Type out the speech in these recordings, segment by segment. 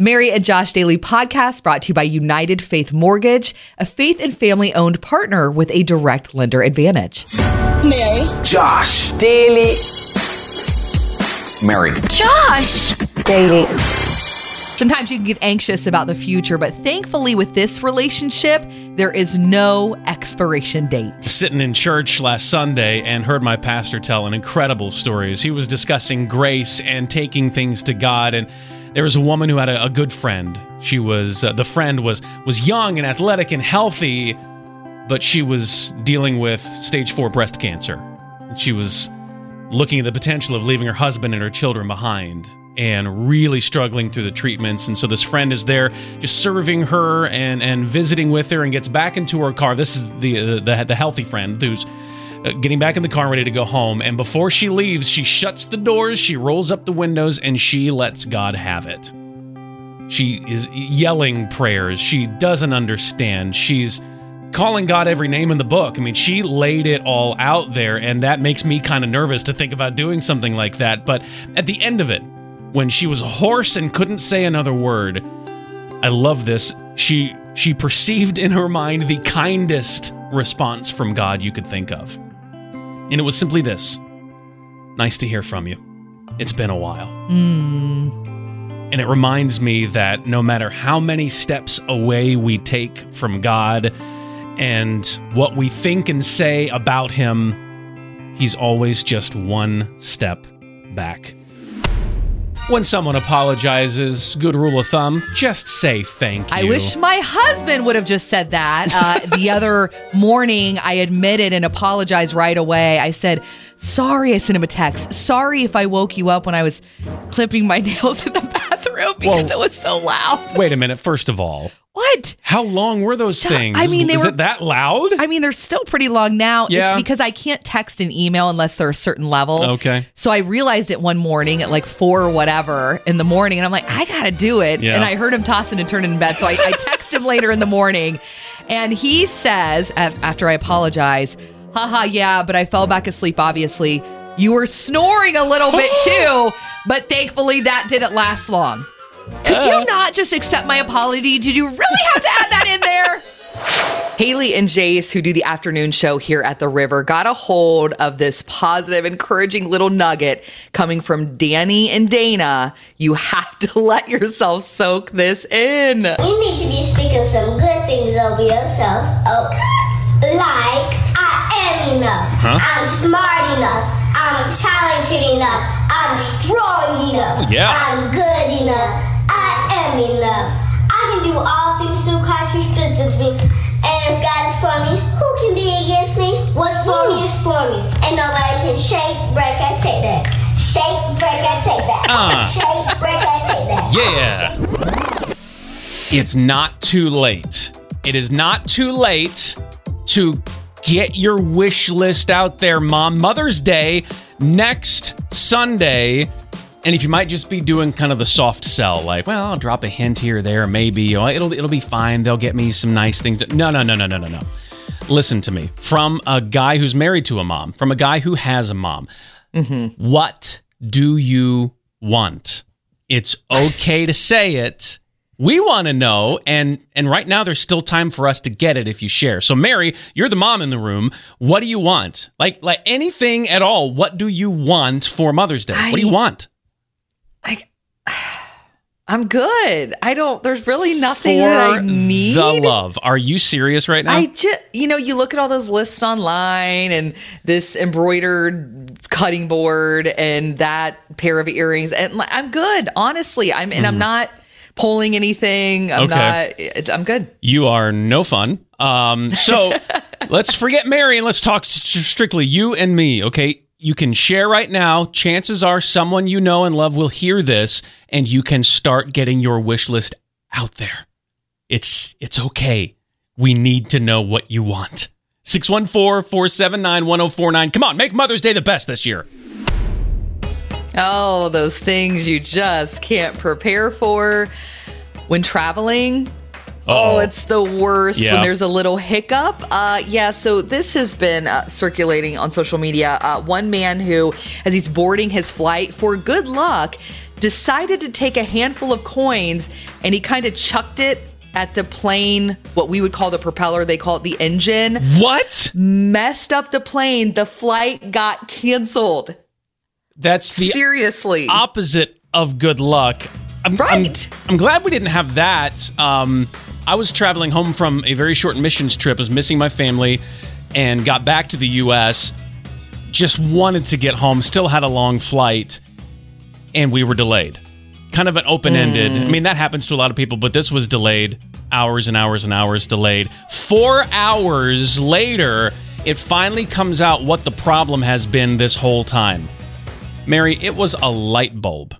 Mary and Josh Daily podcast brought to you by United Faith Mortgage, a faith and family owned partner with a direct lender advantage. Mary. Josh. Daily. Mary. Josh. Daily. Sometimes you can get anxious about the future, but thankfully, with this relationship, there is no expiration date. Sitting in church last Sunday and heard my pastor tell an incredible story as he was discussing grace and taking things to God. And there was a woman who had a, a good friend. She was uh, the friend was was young and athletic and healthy, but she was dealing with stage four breast cancer. She was looking at the potential of leaving her husband and her children behind and really struggling through the treatments. And so this friend is there just serving her and, and visiting with her and gets back into her car. This is the, uh, the, the healthy friend who's uh, getting back in the car ready to go home. And before she leaves, she shuts the doors, she rolls up the windows, and she lets God have it. She is yelling prayers. She doesn't understand. She's calling God every name in the book. I mean, she laid it all out there, and that makes me kind of nervous to think about doing something like that. But at the end of it, when she was hoarse and couldn't say another word, I love this. She she perceived in her mind the kindest response from God you could think of. And it was simply this. Nice to hear from you. It's been a while. Hmm. And it reminds me that no matter how many steps away we take from God and what we think and say about Him, He's always just one step back. When someone apologizes, good rule of thumb, just say thank you. I wish my husband would have just said that. Uh, the other morning, I admitted and apologized right away. I said, Sorry, I sent him a text. Sorry if I woke you up when I was clipping my nails in the bathroom because Whoa. it was so loud. Wait a minute. First of all, What? how long were those things? I mean, they is were- it that loud? I mean, they're still pretty long now. Yeah. It's because I can't text and email unless they're a certain level. Okay. So I realized it one morning at like four or whatever in the morning, and I'm like, I gotta do it. Yeah. And I heard him tossing and turning in bed, so I, I text him later in the morning, and he says after I apologize, haha, yeah, but I fell back asleep. Obviously, you were snoring a little bit too, but thankfully that didn't last long. Could you oh. not just accept my apology? Did you really have to add that in there? Haley and Jace, who do the afternoon show here at the river, got a hold of this positive, encouraging little nugget coming from Danny and Dana. You have to let yourself soak this in. You need to be speaking some good things over yourself, okay? Like, I am enough. I'm smart enough. I'm talented enough. I'm strong enough. Yeah. I'm good enough. I am enough. I can do all things through Christ who strengthens me. And if God is for me, who can be against me? What's for me is for me. And nobody can shake, break, or take that. Shake, break, or take that. Ah. Shake, break, or take that. Yeah. It's not too late. It is not too late to get your wish list out there, Mom. Mother's Day next Sunday. And if you might just be doing kind of the soft sell, like, well, I'll drop a hint here or there, maybe it'll it'll be fine. They'll get me some nice things. To- no, no, no, no, no, no, no. Listen to me. From a guy who's married to a mom, from a guy who has a mom. Mm-hmm. What do you want? It's okay to say it. We want to know, and and right now there's still time for us to get it if you share. So, Mary, you're the mom in the room. What do you want? Like like anything at all? What do you want for Mother's Day? what do you I- want? I'm good. I don't, there's really nothing for that I need. the love. Are you serious right now? I just, you know, you look at all those lists online and this embroidered cutting board and that pair of earrings, and I'm good. Honestly, I'm and I'm hmm. not pulling anything. I'm. Okay. not. I'm good. you are no fun. Um, so let's forget Mary and let's talk strictly you and me. Okay, you can share right now. Chances are someone you know and love will hear this, and you can start getting your wish list out there. It's it's okay. We need to know what you want. 614-479-1049. Come on, make Mother's Day the best this year. Oh, those things you just can't prepare for when traveling. Oh, Uh-oh. it's the worst Yeah. when there's a little hiccup. Uh, yeah, so this has been uh, circulating on social media. Uh, one man who, as he's boarding his flight, for good luck, decided to take a handful of coins and he kind of chucked it at the plane, what we would call the propeller, they call it the engine, What? messed up the plane. The flight got canceled. That's the Seriously. opposite of good luck. I'm, Right. I'm, I'm glad we didn't have that. Um, I was traveling home from a very short missions trip, was missing my family, and got back to the U.S. Just wanted to get home, still had a long flight, and we were delayed. Kind of an open ended. I mean, that happens to a lot of people, but this was delayed. Hours and hours and hours delayed. Four hours later, it finally comes out what the problem has been this whole time. Mary, it was a light bulb.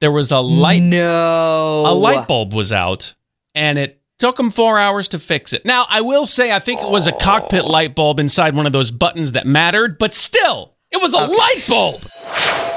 There was a light no. a light bulb was out and it took them 4 hours to fix it. Now, I will say I think it was a cockpit oh. light bulb inside one of those buttons that mattered, but still, it was a light bulb.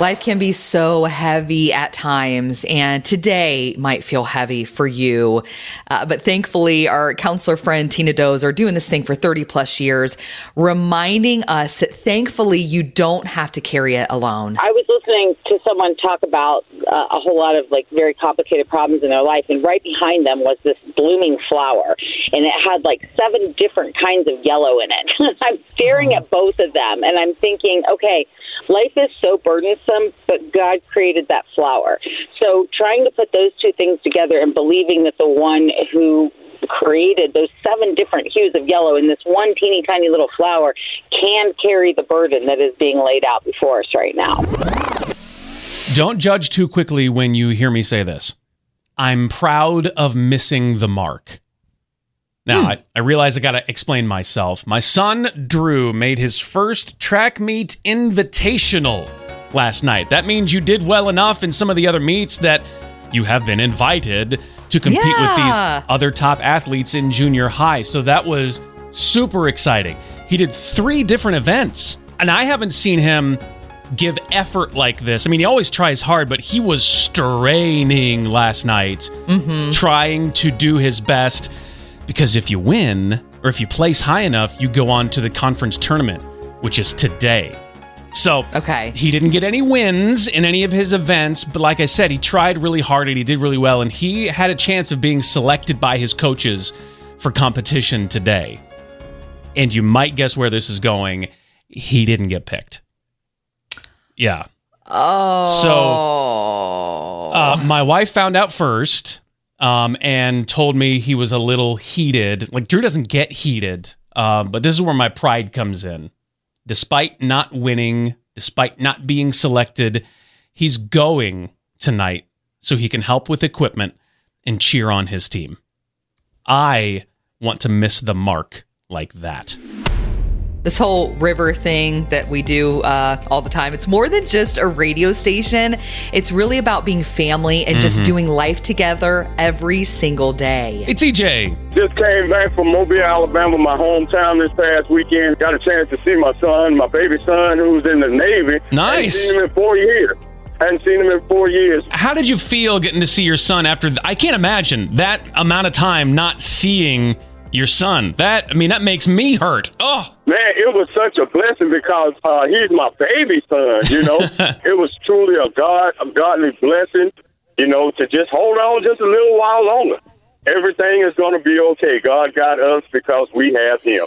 Life can be so heavy at times, and today might feel heavy for you. Uh, but thankfully, our counselor friend Tina Does are doing this thing for 30 plus years, reminding us that thankfully you don't have to carry it alone. I was listening to someone talk about uh, a whole lot of like very complicated problems in their life, and right behind them was this blooming flower, and it had like seven different kinds of yellow in it. I'm staring at both of them, and I'm thinking, okay, life is so burdensome, but God created that flower. So trying to put those two things together and believing that the one who created those seven different hues of yellow in this one teeny tiny little flower can carry the burden that is being laid out before us right now. Don't judge too quickly when you hear me say this. I'm proud of missing the mark. Now, hmm. I, I realize I got to explain myself. My son, Drew, made his first track meet invitational last night. That means you did well enough in some of the other meets that you have been invited to compete with these other top athletes in junior high. So that was super exciting. He did three different events, and I haven't seen him give effort like this. I mean, he always tries hard, but he was straining last night, mm-hmm. trying to do his best. Because if you win, or if you place high enough, you go on to the conference tournament, which is today. So, Okay. he didn't get any wins in any of his events, but like I said, he tried really hard and he did really well, and he had a chance of being selected by his coaches for competition today. And you might guess where this is going. He didn't get picked. Yeah. Oh. So uh, my wife found out first um, and told me he was a little heated. Like Drew doesn't get heated, uh, but this is where my pride comes in. Despite not winning, despite not being selected, he's going tonight so he can help with equipment and cheer on his team. I want to miss the mark like that. This whole river thing that we do uh, all the time it's more than just a radio station it's really about being family and just doing life together every single day It's EJ. Just came back from Mobile, Alabama, my hometown this past weekend. Got a chance to see my son, my baby son, who's in the Navy. Nice. Hadn't seen him in four years. Hadn't seen him in four years. How did you feel getting to see your son after? Th- I can't imagine that amount of time not seeing your son. That I mean, that makes me hurt. Oh, Man, it was such a blessing because uh, he's my baby son. You know, it was truly a God, a godly blessing. You know, to just hold on just a little while longer. Everything is going to be okay. God got us because we have Him.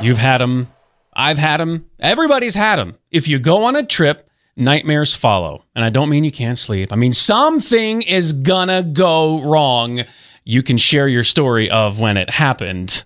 you've had him. I've had him. Everybody's had him. If you go on a trip, nightmares follow. And I don't mean you can't sleep. I mean something is gonna go wrong. You can share your story of when it happened.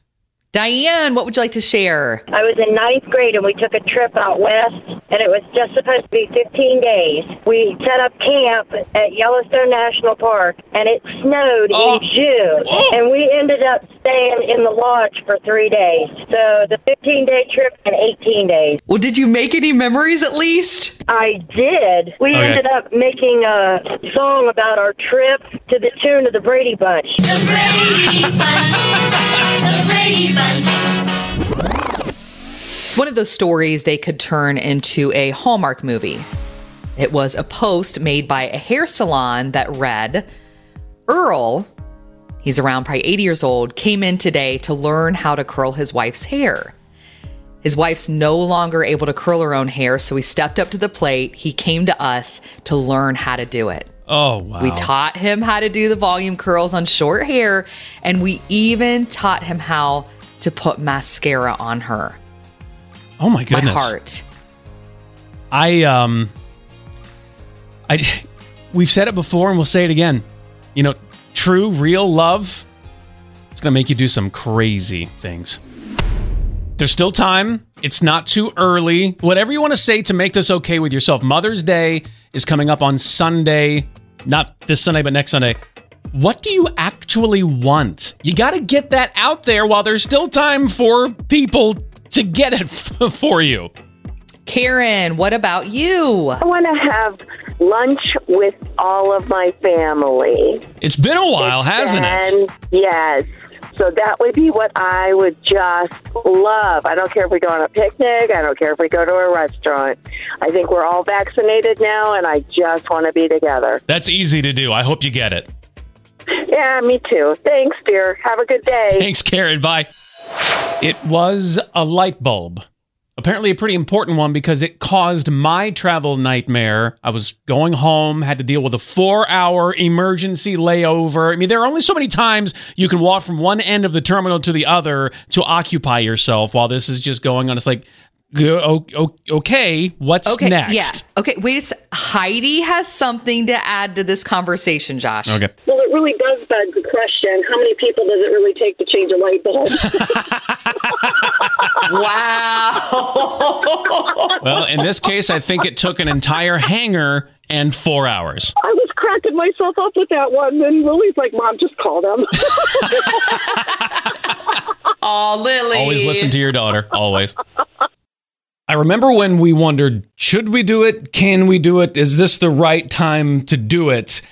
Diane what would you like to share I was in ninth grade and we took a trip out west, and it was just supposed to be 15 days. We set up camp at Yellowstone National Park, and it snowed Oh. in June, Oh. and we ended up staying in the lodge for three days. So the 15 day trip in 18 days. well did you make any memories at least I did. We Okay. ended up making a song about our trip to the tune of the Brady Bunch. The Brady Bunch. Brady Bunch. it's one of those stories they could turn into a hallmark movie it was a post made by a hair salon that read earl he's around probably 80 years old came in today to learn how to curl his wife's hair His wife's no longer able to curl her own hair, so he stepped up to the plate. He came to us to learn how to do it. Oh, wow. We taught him how to do the volume curls on short hair, and we even taught him how to put mascara on her. oh, my goodness. My heart. I um I we've said it before and we'll say it again. You know, true real love it's going to make you do some crazy things. There's still time. It's not too early. Whatever you want to say to make this okay with yourself. Mother's Day is coming up on Sunday, not this Sunday but next Sunday. What do you actually want? You got to get that out there while there's still time for people to get it for you. Karen, what about you? I want to have lunch with all of my family. It's been a while, hasn't it? Yes. So that would be what I would just love. I don't care if we go on a picnic. I don't care if we go to a restaurant. I think we're all vaccinated now, and I just want to be together. That's easy to do. I hope you get it. Yeah, me too. Thanks, dear. Have a good day. Thanks, Karen. Bye. It was a light bulb. Apparently, a pretty important one because it caused my travel nightmare. I was going home, had to deal with a four hour emergency layover. I mean, there are only so many times you can walk from one end of the terminal to the other to occupy yourself while this is just going on. It's like, go- o- o- okay, what's Okay, next? yeah. Okay, wait a sec. Heidi has something to add to this conversation, Josh. Okay. Well, it really does beg the question how many people does it really take to change a light bulb? Wow. Well, in this case, I think it took an entire hangar and four hours. I was cracking myself up with that one. And Lily's like, Mom, just call them. oh, Lily. Always listen to your daughter. Always. I remember when we wondered should we do it? Can we do it? Is this the right time to do it?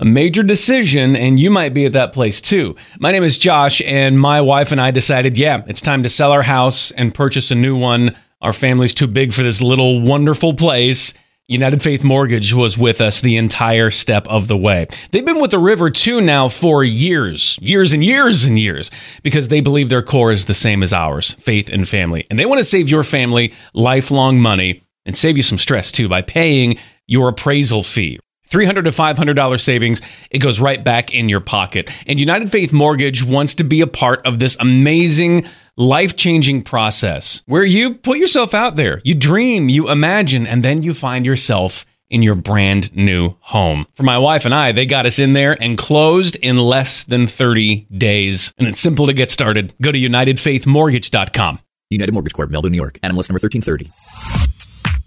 A major decision, and you might be at that place too. My name is Josh, and my wife and I decided yeah, it's time to sell our house and purchase a new one. Our family's too big for this little wonderful place. United Faith Mortgage was with us the entire step of the way. They've been with the river too now for years, years and years and years, because they believe their core is the same as ours faith and family. And they want to save your family lifelong money and save you some stress too by paying your appraisal fee. 300 to $500 savings, it goes right back in your pocket. And United Faith Mortgage wants to be a part of this amazing, life changing process where you put yourself out there, you dream, you imagine, and then you find yourself in your brand new home. For my wife and I, they got us in there and closed in less than 30 days. And it's simple to get started. Go to UnitedFaithMortgage.com. United Mortgage Corp, Melville, New York. NMLS number 1330.